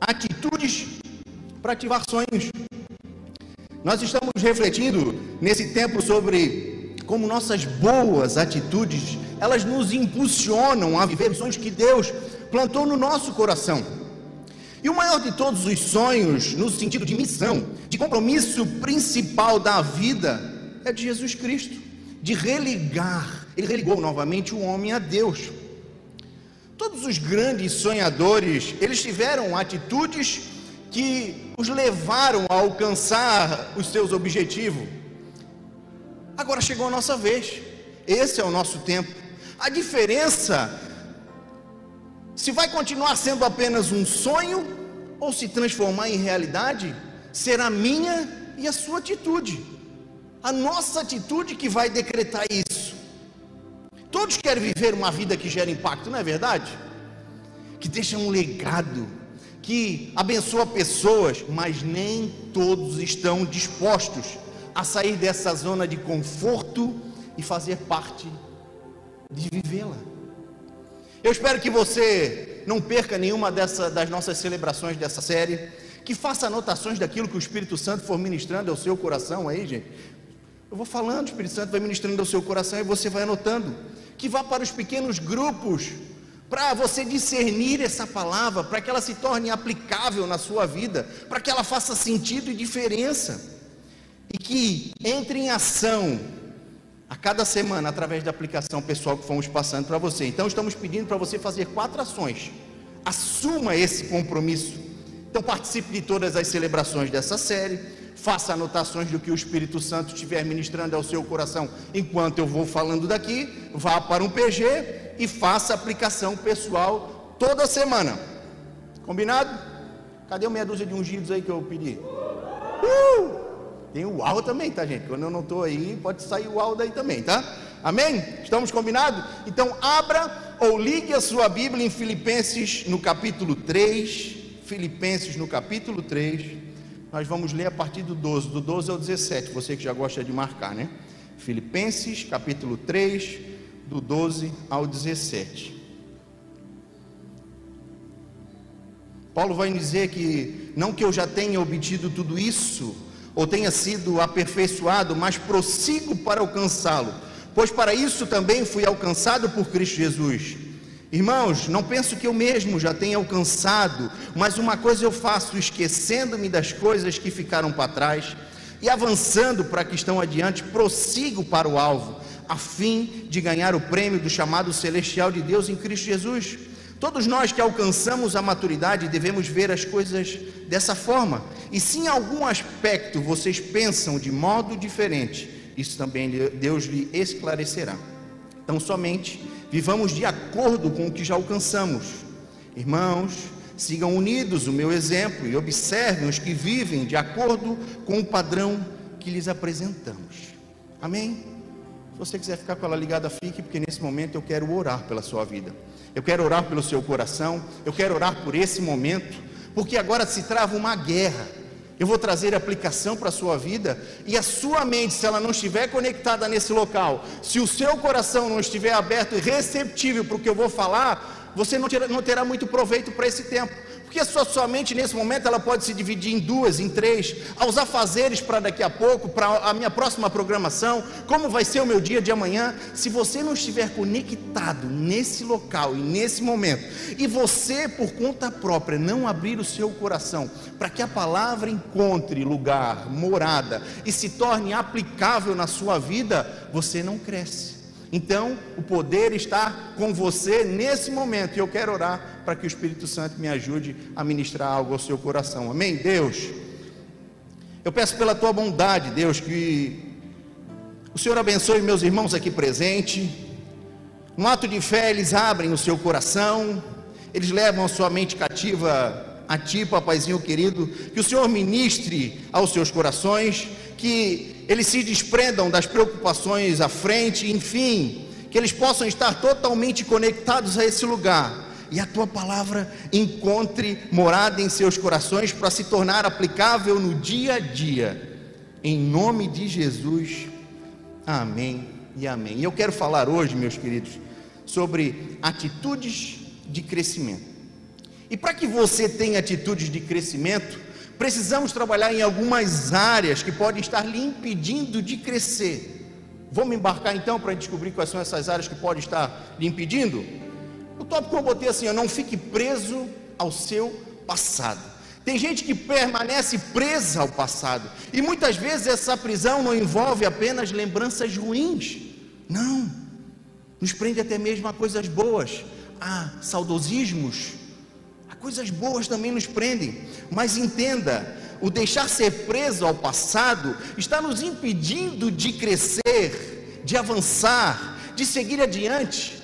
atitudes para ativar sonhos. Nós estamos refletindo nesse tempo sobre como nossas boas atitudes, elas nos impulsionam a viver sonhos que Deus plantou no nosso coração. E o maior de todos os sonhos, no sentido de missão, de compromisso principal da vida, é de Jesus Cristo, de religar. Ele religou novamente o homem a Deus. Todos os grandes sonhadores, eles tiveram atitudes que os levaram a alcançar os seus objetivos. Agora chegou a nossa vez. Esse é o nosso tempo. A diferença se vai continuar sendo apenas um sonho ou se transformar em realidade, será minha e a sua atitude. A nossa atitude que vai decretar isso. Todos querem viver uma vida que gera impacto, não é verdade? Que deixa um legado, que abençoa pessoas, mas nem todos estão dispostos a sair dessa zona de conforto e fazer parte de vivê-la. Eu espero que você não perca nenhuma dessa, das nossas celebrações dessa série, que faça anotações daquilo que o Espírito Santo for ministrando ao seu coração aí, gente. Eu vou falando, o Espírito Santo vai ministrando ao seu coração e você vai anotando. Que vá para os pequenos grupos, para você discernir essa palavra, para que ela se torne aplicável na sua vida, para que ela faça sentido e diferença, e que entre em ação a cada semana através da aplicação pessoal que fomos passando para você. Então estamos pedindo para você fazer quatro ações. Assuma esse compromisso. Então participe de todas as celebrações dessa série faça anotações do que o Espírito Santo estiver ministrando ao seu coração enquanto eu vou falando daqui, vá para um PG e faça aplicação pessoal toda semana. Combinado? Cadê o meia dúzia de ungidos aí que eu pedi? Uh! Tem o uau também, tá, gente? Quando eu não estou aí, pode sair o uau daí também, tá? Amém? Estamos combinados? Então, abra ou ligue a sua Bíblia em Filipenses no capítulo 3. Filipenses no capítulo 3. Nós vamos ler a partir do 12, do 12 ao 17, você que já gosta de marcar, né? Filipenses, capítulo 3, do 12 ao 17. Paulo vai dizer que não que eu já tenha obtido tudo isso, ou tenha sido aperfeiçoado, mas prossigo para alcançá-lo, pois para isso também fui alcançado por Cristo Jesus. Irmãos, não penso que eu mesmo já tenha alcançado, mas uma coisa eu faço, esquecendo-me das coisas que ficaram para trás e avançando para que estão adiante, prossigo para o alvo, a fim de ganhar o prêmio do chamado celestial de Deus em Cristo Jesus. Todos nós que alcançamos a maturidade devemos ver as coisas dessa forma. E se em algum aspecto vocês pensam de modo diferente, isso também Deus lhe esclarecerá. Então, somente vivamos de acordo com o que já alcançamos. Irmãos, sigam unidos o meu exemplo e observem os que vivem de acordo com o padrão que lhes apresentamos. Amém? Se você quiser ficar com ela ligada, fique, porque nesse momento eu quero orar pela sua vida. Eu quero orar pelo seu coração, eu quero orar por esse momento, porque agora se trava uma guerra eu vou trazer aplicação para a sua vida e a sua mente, se ela não estiver conectada nesse local, se o seu coração não estiver aberto e receptível para o que eu vou falar, você não terá, não terá muito proveito para esse tempo. Porque a sua, sua mente nesse momento ela pode se dividir em duas, em três, aos afazeres para daqui a pouco, para a minha próxima programação, como vai ser o meu dia de amanhã. Se você não estiver conectado nesse local e nesse momento, e você por conta própria não abrir o seu coração para que a palavra encontre lugar, morada e se torne aplicável na sua vida, você não cresce. Então, o poder está com você nesse momento, e eu quero orar para que o Espírito Santo me ajude a ministrar algo ao seu coração. Amém? Deus, eu peço pela tua bondade, Deus, que o Senhor abençoe meus irmãos aqui presentes. Um ato de fé, eles abrem o seu coração, eles levam a sua mente cativa a ti, papaizinho querido, que o Senhor ministre aos seus corações, que eles se desprendam das preocupações à frente, enfim, que eles possam estar totalmente conectados a esse lugar e a tua palavra encontre morada em seus corações para se tornar aplicável no dia a dia. Em nome de Jesus. Amém e amém. E eu quero falar hoje, meus queridos, sobre atitudes de crescimento. E para que você tenha atitudes de crescimento, precisamos trabalhar em algumas áreas que podem estar lhe impedindo de crescer. Vamos embarcar então para descobrir quais são essas áreas que podem estar lhe impedindo? O tópico eu botei assim: não fique preso ao seu passado. Tem gente que permanece presa ao passado, e muitas vezes essa prisão não envolve apenas lembranças ruins, não, nos prende até mesmo a coisas boas, a saudosismos, a coisas boas também nos prendem, mas entenda, o deixar ser preso ao passado está nos impedindo de crescer, de avançar, de seguir adiante,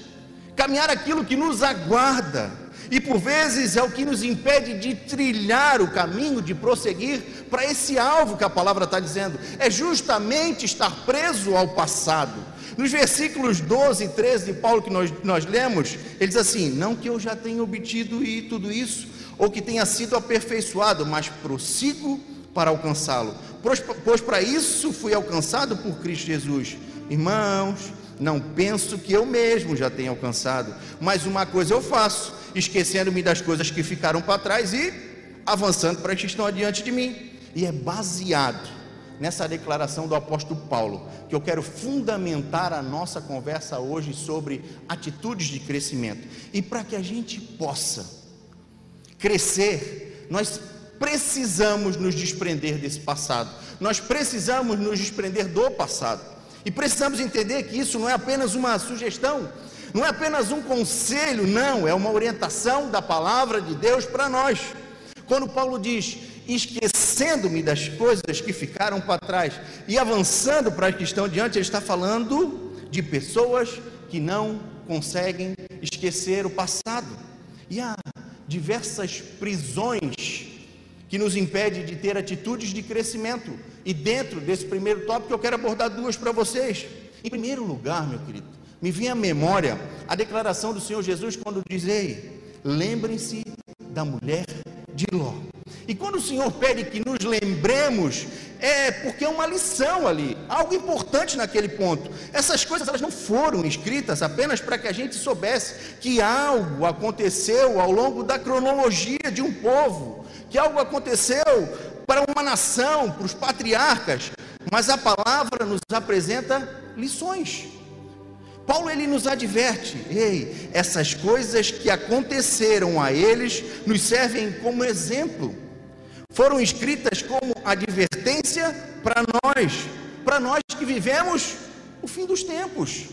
caminhar aquilo que nos aguarda, e por vezes é o que nos impede de trilhar o caminho, de prosseguir para esse alvo que a palavra está dizendo, é justamente estar preso ao passado. Nos versículos 12 e 13 de Paulo que nós, nós lemos, ele diz assim: Não que eu já tenha obtido e tudo isso, ou que tenha sido aperfeiçoado, mas prossigo para alcançá-lo, pois, pois para isso fui alcançado por Cristo Jesus. Irmãos, não penso que eu mesmo já tenha alcançado, mas uma coisa eu faço, esquecendo-me das coisas que ficaram para trás e avançando para as que estão adiante de mim. E é baseado nessa declaração do apóstolo Paulo que eu quero fundamentar a nossa conversa hoje sobre atitudes de crescimento. E para que a gente possa crescer, nós precisamos nos desprender desse passado, nós precisamos nos desprender do passado, e precisamos entender que isso não é apenas uma sugestão, não é apenas um conselho, não, é uma orientação da palavra de Deus para nós. Quando Paulo diz, esquecendo-me das coisas que ficaram para trás e avançando para as que estão diante, ele está falando de pessoas que não conseguem esquecer o passado. E há diversas prisões que nos impede de ter atitudes de crescimento. E dentro desse primeiro tópico eu quero abordar duas para vocês. Em primeiro lugar, meu querido, me vem à memória a declaração do Senhor Jesus quando diz: lembrem-se da mulher de Ló. E quando o Senhor pede que nos lembremos, é porque é uma lição ali, algo importante naquele ponto. Essas coisas elas não foram escritas apenas para que a gente soubesse que algo aconteceu ao longo da cronologia de um povo, que algo aconteceu para uma nação, para os patriarcas, mas a palavra nos apresenta lições. Paulo ele nos adverte: ei, essas coisas que aconteceram a eles nos servem como exemplo foram escritas como advertência para nós, para nós que vivemos o fim dos tempos.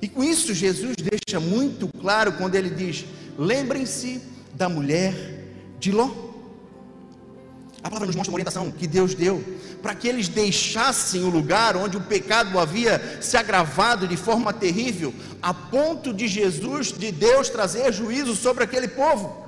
E com isso Jesus deixa muito claro quando ele diz: lembrem-se da mulher de Ló. A palavra nos mostra uma orientação que Deus deu para que eles deixassem o lugar onde o pecado havia se agravado de forma terrível, a ponto de Jesus, de Deus trazer juízo sobre aquele povo.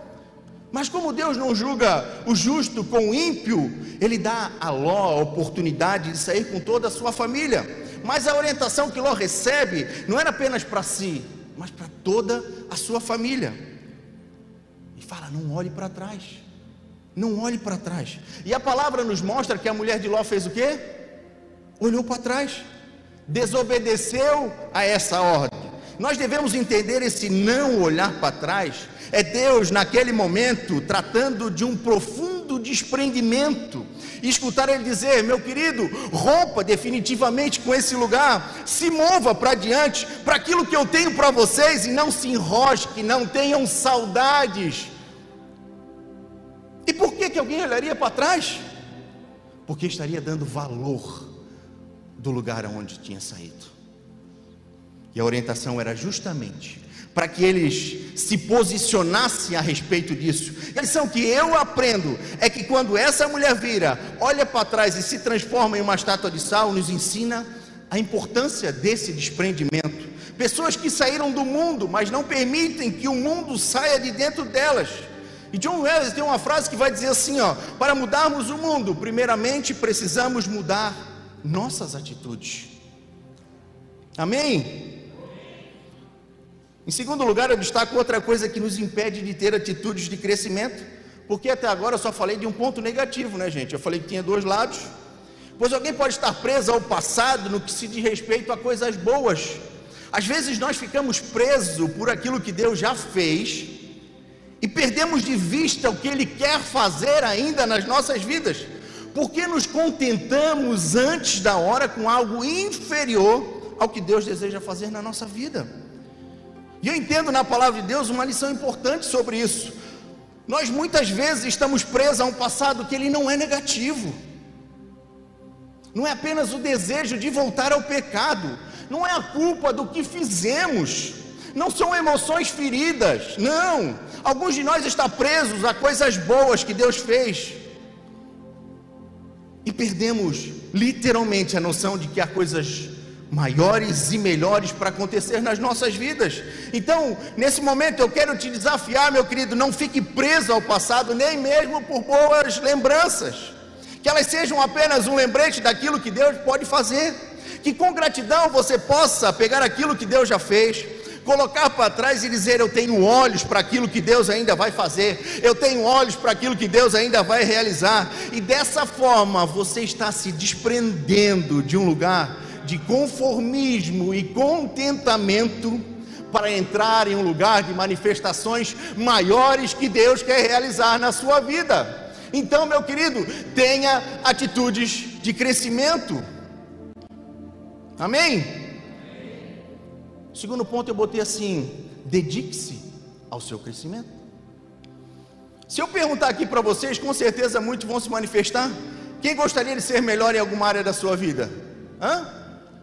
Mas como Deus não julga o justo com o ímpio, ele dá a Ló a oportunidade de sair com toda a sua família. Mas a orientação que Ló recebe não era apenas para si, mas para toda a sua família. E fala: não olhe para trás. Não olhe para trás. E a palavra nos mostra que a mulher de Ló fez o quê? Olhou para trás, desobedeceu a essa ordem. Nós devemos entender esse não olhar para trás é Deus, naquele momento, tratando de um profundo desprendimento. E escutar ele dizer: Meu querido, rompa definitivamente com esse lugar, se mova para diante, para aquilo que eu tenho para vocês, e não se enrosque, não tenham saudades. E por que, que alguém olharia para trás? Porque estaria dando valor do lugar aonde tinha saído. E a orientação era justamente para que eles se posicionassem a respeito disso. E a lição que eu aprendo é que quando essa mulher vira, olha para trás e se transforma em uma estátua de sal, nos ensina a importância desse desprendimento. Pessoas que saíram do mundo, mas não permitem que o mundo saia de dentro delas. E John Wells tem uma frase que vai dizer assim: ó, para mudarmos o mundo, primeiramente precisamos mudar nossas atitudes. Amém? Em segundo lugar, eu destaco outra coisa que nos impede de ter atitudes de crescimento, porque até agora eu só falei de um ponto negativo, né, gente? Eu falei que tinha dois lados. Pois alguém pode estar preso ao passado no que se diz respeito a coisas boas. Às vezes nós ficamos presos por aquilo que Deus já fez e perdemos de vista o que Ele quer fazer ainda nas nossas vidas, porque nos contentamos antes da hora com algo inferior ao que Deus deseja fazer na nossa vida. E eu entendo na palavra de Deus uma lição importante sobre isso. Nós muitas vezes estamos presos a um passado que ele não é negativo. Não é apenas o desejo de voltar ao pecado, não é a culpa do que fizemos, não são emoções feridas, não. Alguns de nós estão presos a coisas boas que Deus fez. E perdemos literalmente a noção de que há coisas maiores e melhores para acontecer nas nossas vidas. Então, nesse momento eu quero te desafiar, meu querido, não fique preso ao passado, nem mesmo por boas lembranças. Que elas sejam apenas um lembrete daquilo que Deus pode fazer. Que com gratidão você possa pegar aquilo que Deus já fez, colocar para trás e dizer: Eu tenho olhos para aquilo que Deus ainda vai fazer, eu tenho olhos para aquilo que Deus ainda vai realizar, e dessa forma você está se desprendendo de um lugar de conformismo e contentamento para entrar em um lugar de manifestações maiores que Deus quer realizar na sua vida. Então, meu querido, tenha atitudes de crescimento. Amém? Segundo ponto, eu botei assim: dedique-se ao seu crescimento. Se eu perguntar aqui para vocês, com certeza muitos vão se manifestar. Quem gostaria de ser melhor em alguma área da sua vida? Hã?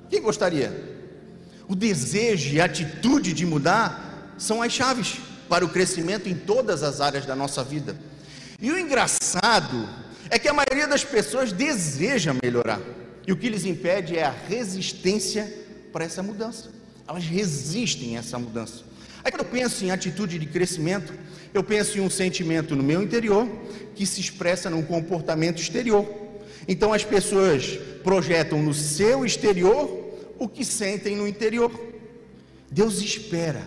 Quem gostaria? O desejo e a atitude de mudar são as chaves para o crescimento em todas as áreas da nossa vida. E o engraçado é que a maioria das pessoas deseja melhorar, e o que lhes impede é a resistência para essa mudança. Elas resistem a essa mudança. Aí quando eu penso em atitude de crescimento, eu penso em um sentimento no meu interior que se expressa num comportamento exterior. Então as pessoas projetam no seu exterior o que sentem no interior. Deus espera,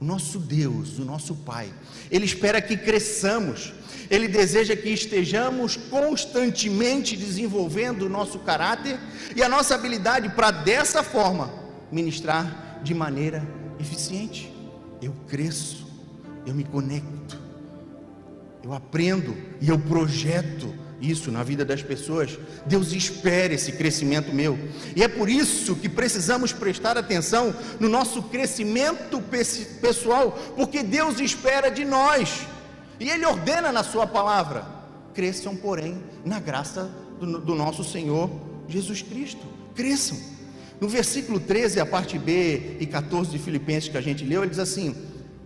o nosso Deus, o nosso Pai, Ele espera que cresçamos, Ele deseja que estejamos constantemente desenvolvendo o nosso caráter e a nossa habilidade para dessa forma ministrar de maneira eficiente. Eu cresço, eu me conecto, eu aprendo e eu projeto isso na vida das pessoas. Deus espera esse crescimento meu. E é por isso que precisamos prestar atenção no nosso crescimento pessoal, porque Deus espera de nós. E Ele ordena na Sua palavra: cresçam, porém, na graça do, do nosso Senhor Jesus Cristo. Cresçam. No versículo 13, a parte B e 14 de Filipenses que a gente leu, ele diz assim: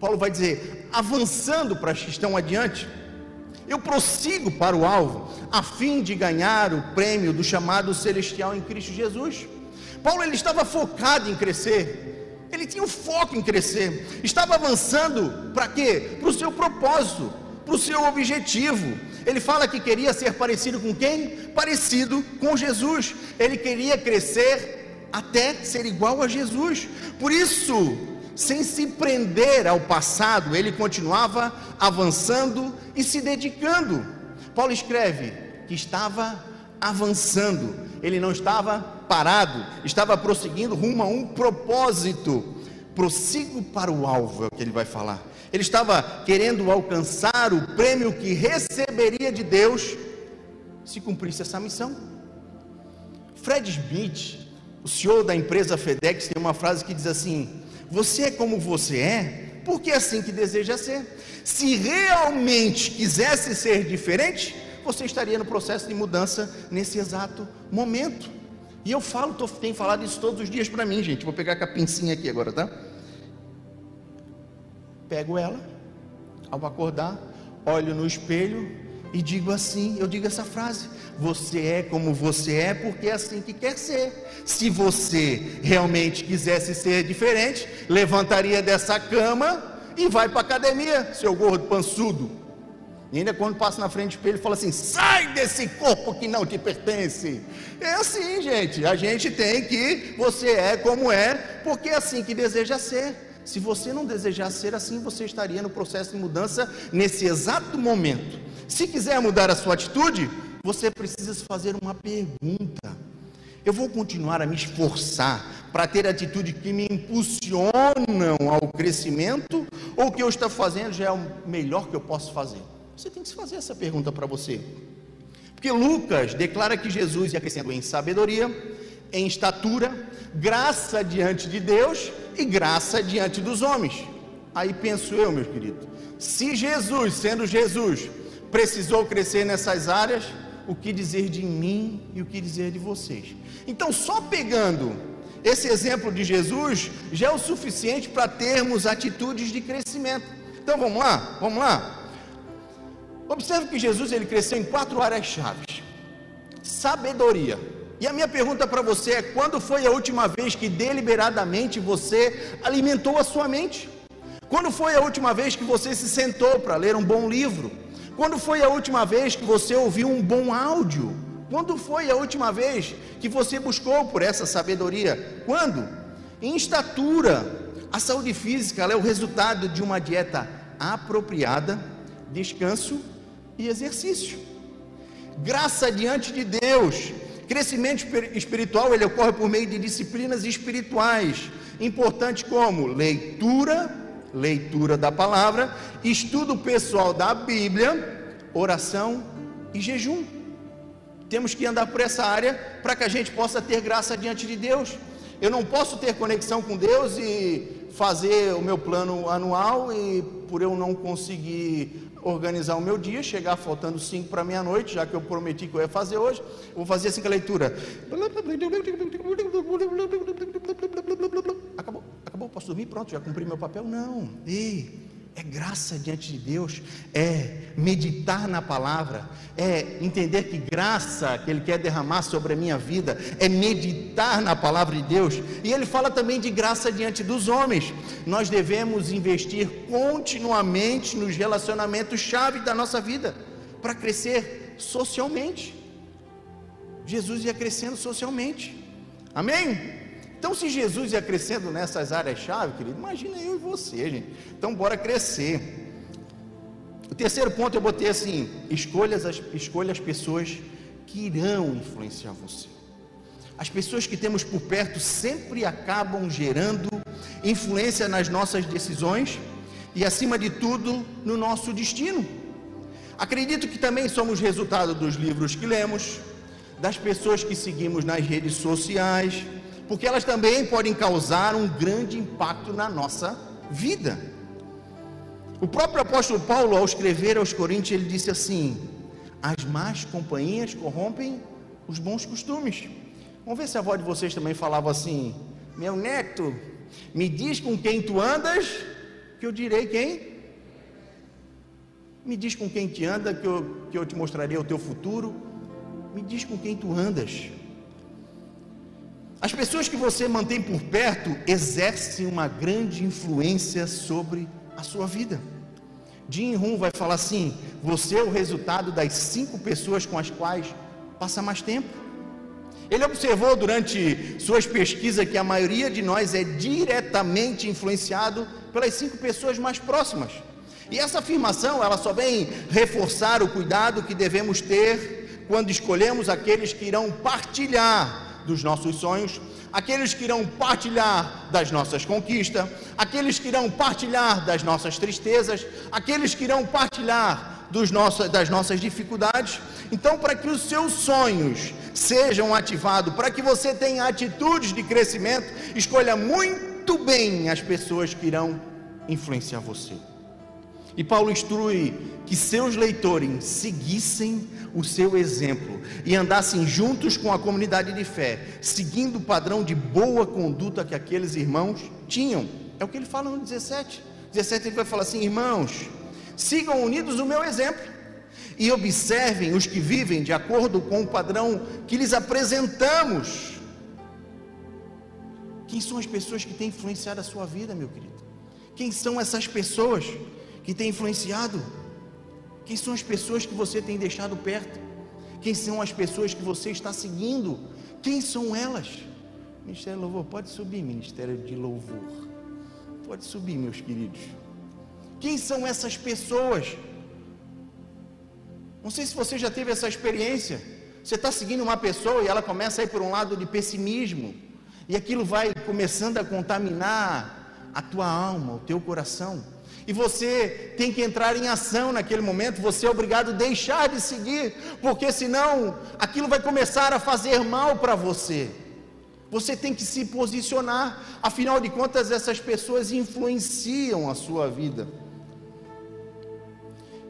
Paulo vai dizer, avançando para estão adiante eu prossigo para o alvo, a fim de ganhar o prêmio do chamado celestial em Cristo Jesus. Paulo ele estava focado em crescer, ele tinha o um foco em crescer, estava avançando para quê? Para o seu propósito, para o seu objetivo. Ele fala que queria ser parecido com quem? Parecido com Jesus. Ele queria crescer até ser igual a Jesus. Por isso, sem se prender ao passado, ele continuava avançando e se dedicando. Paulo escreve que estava avançando, ele não estava parado, estava prosseguindo rumo a um propósito. Prossigo para o alvo, é o que ele vai falar. Ele estava querendo alcançar o prêmio que receberia de Deus se cumprisse essa missão. Fred Smith, o CEO da empresa FedEx, tem uma frase que diz assim: você é como você é, porque é assim que deseja ser. Se realmente quisesse ser diferente, você estaria no processo de mudança nesse exato momento. E eu falo, tô, tenho falado isso todos os dias para mim, gente. Vou pegar a pincinha aqui agora, tá? Pego ela, ao acordar, olho no espelho e digo assim, eu digo essa frase: você é como você é porque é assim que quer ser. Se você realmente quisesse ser diferente, levantaria dessa cama e vai para a academia, seu gordo pançudo. E ainda quando passa na frente espelho, fala assim: sai desse corpo que não te pertence. É assim, gente. A gente tem que, você é como é, porque é assim que deseja ser. Se você não desejar ser assim, você estaria no processo de mudança nesse exato momento. Se quiser mudar a sua atitude, você precisa fazer uma pergunta. Eu vou continuar a me esforçar para ter atitudes que me impulsionam ao crescimento Ou o que eu estou fazendo já é o melhor que eu posso fazer? Você tem que se fazer essa pergunta para você. Porque Lucas declara que Jesus ia crescendo em sabedoria, em estatura, graça diante de Deus e graça diante dos homens. Aí penso eu, meu querido, se Jesus, sendo Jesus, precisou crescer nessas áreas, o que dizer de mim e o que dizer de vocês? Então, só pegando esse exemplo de Jesus já é o suficiente para termos atitudes de crescimento. Então vamos lá, vamos lá. Observe que Jesus ele cresceu em quatro áreas chaves: sabedoria. E a minha pergunta para você é: quando foi a última vez que deliberadamente você alimentou a sua mente? Quando foi a última vez que você se sentou para ler um bom livro? Quando foi a última vez que você ouviu um bom áudio? Quando foi a última vez que você buscou por essa sabedoria? Quando? Em estatura. A saúde física é o resultado de uma dieta apropriada, descanso e exercício. Graça diante de Deus. Crescimento espiritual ele ocorre por meio de disciplinas espirituais, importantes como leitura, leitura da palavra, estudo pessoal da Bíblia, oração e jejum. Temos que andar por essa área para que a gente possa ter graça diante de Deus. Eu não posso ter conexão com Deus e fazer o meu plano anual e por eu não conseguir organizar o meu dia, chegar faltando 5 para meia-noite, já que eu prometi que eu ia fazer hoje, vou fazer assim com a leitura. Acabou, posso dormir? Pronto, já cumpri meu papel? Não. Ei, é graça diante de Deus, é meditar na palavra, é entender que graça que Ele quer derramar sobre a minha vida, é meditar na palavra de Deus, e Ele fala também de graça diante dos homens. Nós devemos investir continuamente nos relacionamentos chave da nossa vida, para crescer socialmente. Jesus ia crescendo socialmente, amém? Então, se Jesus ia crescendo nessas áreas-chave, querido, imagina eu e você, gente. Então, bora crescer. O terceiro ponto eu botei assim: escolha as, escolha as pessoas que irão influenciar você. As pessoas que temos por perto sempre acabam gerando influência nas nossas decisões e, acima de tudo, no nosso destino. Acredito que também somos resultado dos livros que lemos, das pessoas que seguimos nas redes sociais, porque elas também podem causar um grande impacto na nossa vida. O próprio apóstolo Paulo, ao escrever aos Coríntios, ele disse assim: As más companhias corrompem os bons costumes. Vamos ver se a voz de vocês também falava assim: Meu neto, me diz com quem tu andas, que eu direi quem. Me diz com quem te anda, que eu, que eu te mostrarei o teu futuro. Me diz com quem tu andas. As pessoas que você mantém por perto exercem uma grande influência sobre a sua vida. Jim Rohn vai falar assim: você é o resultado das cinco pessoas com as quais passa mais tempo. Ele observou durante suas pesquisas que a maioria de nós é diretamente influenciado pelas cinco pessoas mais próximas. E essa afirmação, ela só vem reforçar o cuidado que devemos ter quando escolhemos aqueles que irão partilhar dos nossos sonhos, aqueles que irão partilhar das nossas conquistas, aqueles que irão partilhar das nossas tristezas, aqueles que irão partilhar dos das nossas dificuldades. Então, para que os seus sonhos sejam ativados, para que você tenha atitudes de crescimento, escolha muito bem as pessoas que irão influenciar você. E Paulo instrui que seus leitores seguissem o seu exemplo e andassem juntos com a comunidade de fé, seguindo o padrão de boa conduta que aqueles irmãos tinham. É o que ele fala no 17. 17 ele vai falar assim: irmãos, sigam unidos o meu exemplo e observem os que vivem de acordo com o padrão que lhes apresentamos. Quem são as pessoas que têm influenciado a sua vida, meu querido? Quem são essas pessoas? Que tem influenciado? Quem são as pessoas que você tem deixado perto? Quem são as pessoas que você está seguindo? Quem são elas? Ministério Louvor, pode subir, Ministério de Louvor. Pode subir, meus queridos. Quem são essas pessoas? Não sei se você já teve essa experiência. Você está seguindo uma pessoa e ela começa a ir por um lado de pessimismo, e aquilo vai começando a contaminar a tua alma, o teu coração. E você tem que entrar em ação naquele momento, você é obrigado a deixar de seguir, porque senão aquilo vai começar a fazer mal para você. Você tem que se posicionar, afinal de contas, essas pessoas influenciam a sua vida.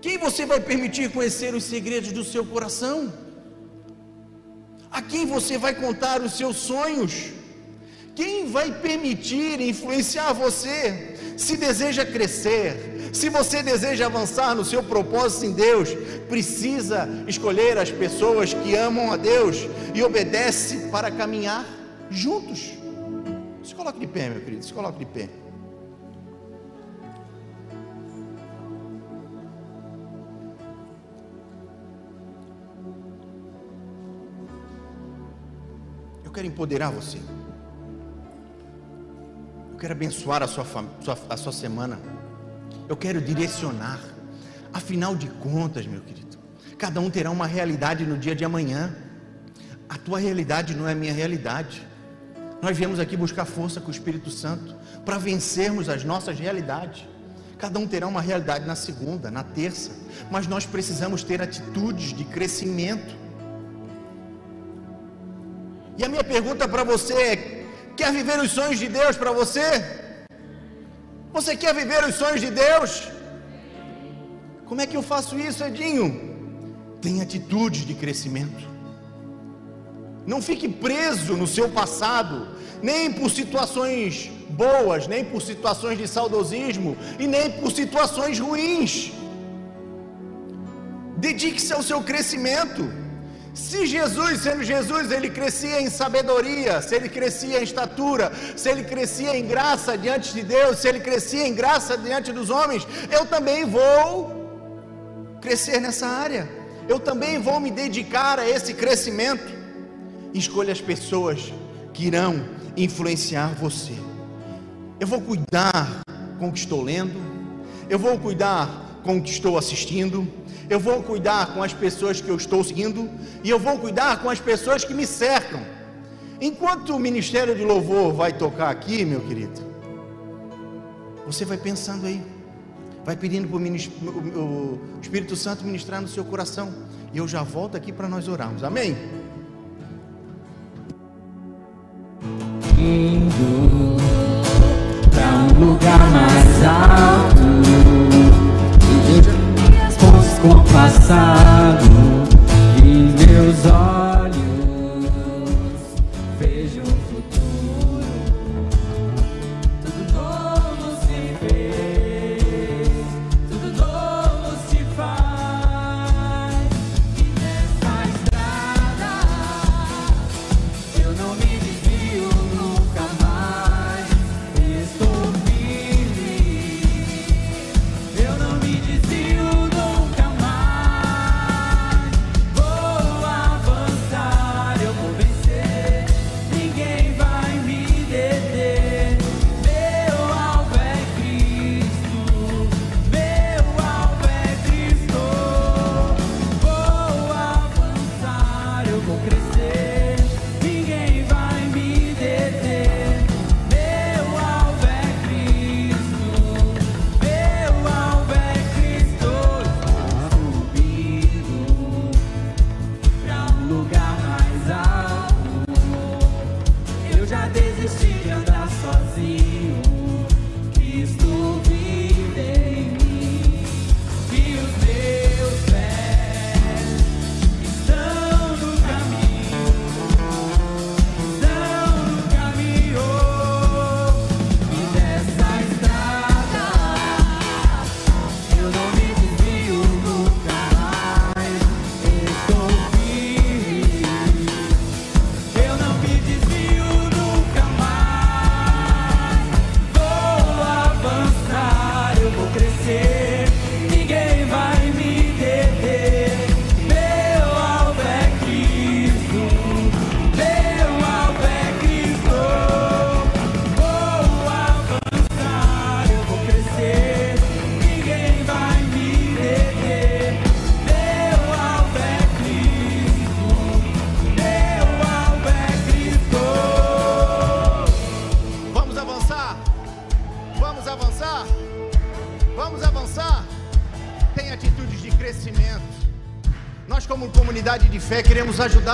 Quem você vai permitir conhecer os segredos do seu coração? A quem você vai contar os seus sonhos? Quem vai permitir influenciar você? Se deseja crescer, se você deseja avançar no seu propósito em Deus, precisa escolher as pessoas que amam a Deus e obedecem para caminhar juntos. Se coloque de pé, meu querido, se coloque de pé. Eu quero empoderar você. Eu quero abençoar a sua, sua, a sua semana. Eu quero direcionar. Afinal de contas, meu querido, cada um terá uma realidade no dia de amanhã. A tua realidade não é a minha realidade. Nós viemos aqui buscar força com o Espírito Santo para vencermos as nossas realidades. Cada um terá uma realidade na segunda, na terça, mas nós precisamos ter atitudes de crescimento. E a minha pergunta para você é: Quer viver os sonhos de Deus para você? Você quer viver os sonhos de Deus? Como é que eu faço isso, Edinho? Tem atitudes de crescimento. Não fique preso no seu passado, nem por situações boas, nem por situações de saudosismo e nem por situações ruins. Dedique-se ao seu crescimento. Se Jesus, sendo Jesus, ele crescia em sabedoria, se ele crescia em estatura, se ele crescia em graça diante de Deus, se ele crescia em graça diante dos homens, eu também vou crescer nessa área. Eu também vou me dedicar a esse crescimento. Escolha as pessoas que irão influenciar você. Eu vou cuidar com o que estou lendo, eu vou cuidar com o que estou assistindo, eu vou cuidar com as pessoas que eu estou seguindo e eu vou cuidar com as pessoas que me cercam. Enquanto o ministério de louvor vai tocar aqui, meu querido, você vai pensando aí, vai pedindo para o Espírito Santo ministrar no seu coração, e eu já volto aqui para nós orarmos, amém? Indo um lugar mais alto passado em meus olhos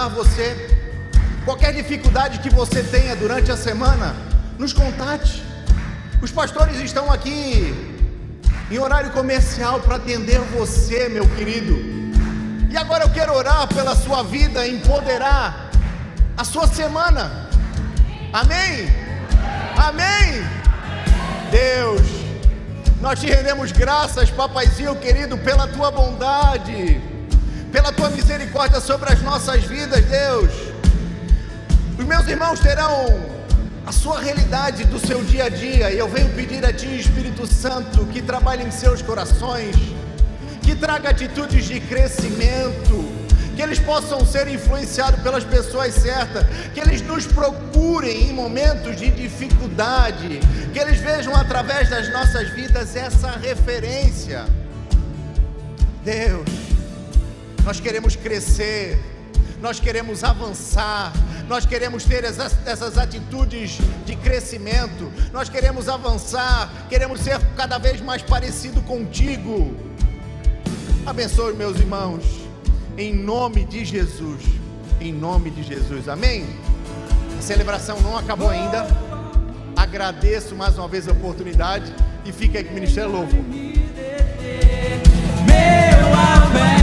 ajudar você. Qualquer dificuldade que você tenha durante a semana, nos contate. Os pastores estão aqui em horário comercial para atender você, meu querido. E agora eu quero orar pela sua vida, empoderar a sua semana. Amém? Amém? Deus, nós te rendemos graças, papaizinho querido, pela tua bondade, pela tua misericórdia sobre as nossas vidas, Deus. Os meus irmãos terão a sua realidade do seu dia a dia, e eu venho pedir a Ti, Espírito Santo, que trabalhe em seus corações, que traga atitudes de crescimento, que eles possam ser influenciados pelas pessoas certas, que eles nos procurem em momentos de dificuldade, que eles vejam através das nossas vidas essa referência. Deus, nós queremos crescer, nós queremos avançar, nós queremos ter essas, essas atitudes de crescimento, nós queremos avançar, queremos ser cada vez mais parecido contigo. Abençoe meus irmãos, em nome de Jesus, em nome de Jesus, amém? A celebração não acabou ainda, agradeço mais uma vez a oportunidade e fica aí com o Ministério Louvo. Meu afeto.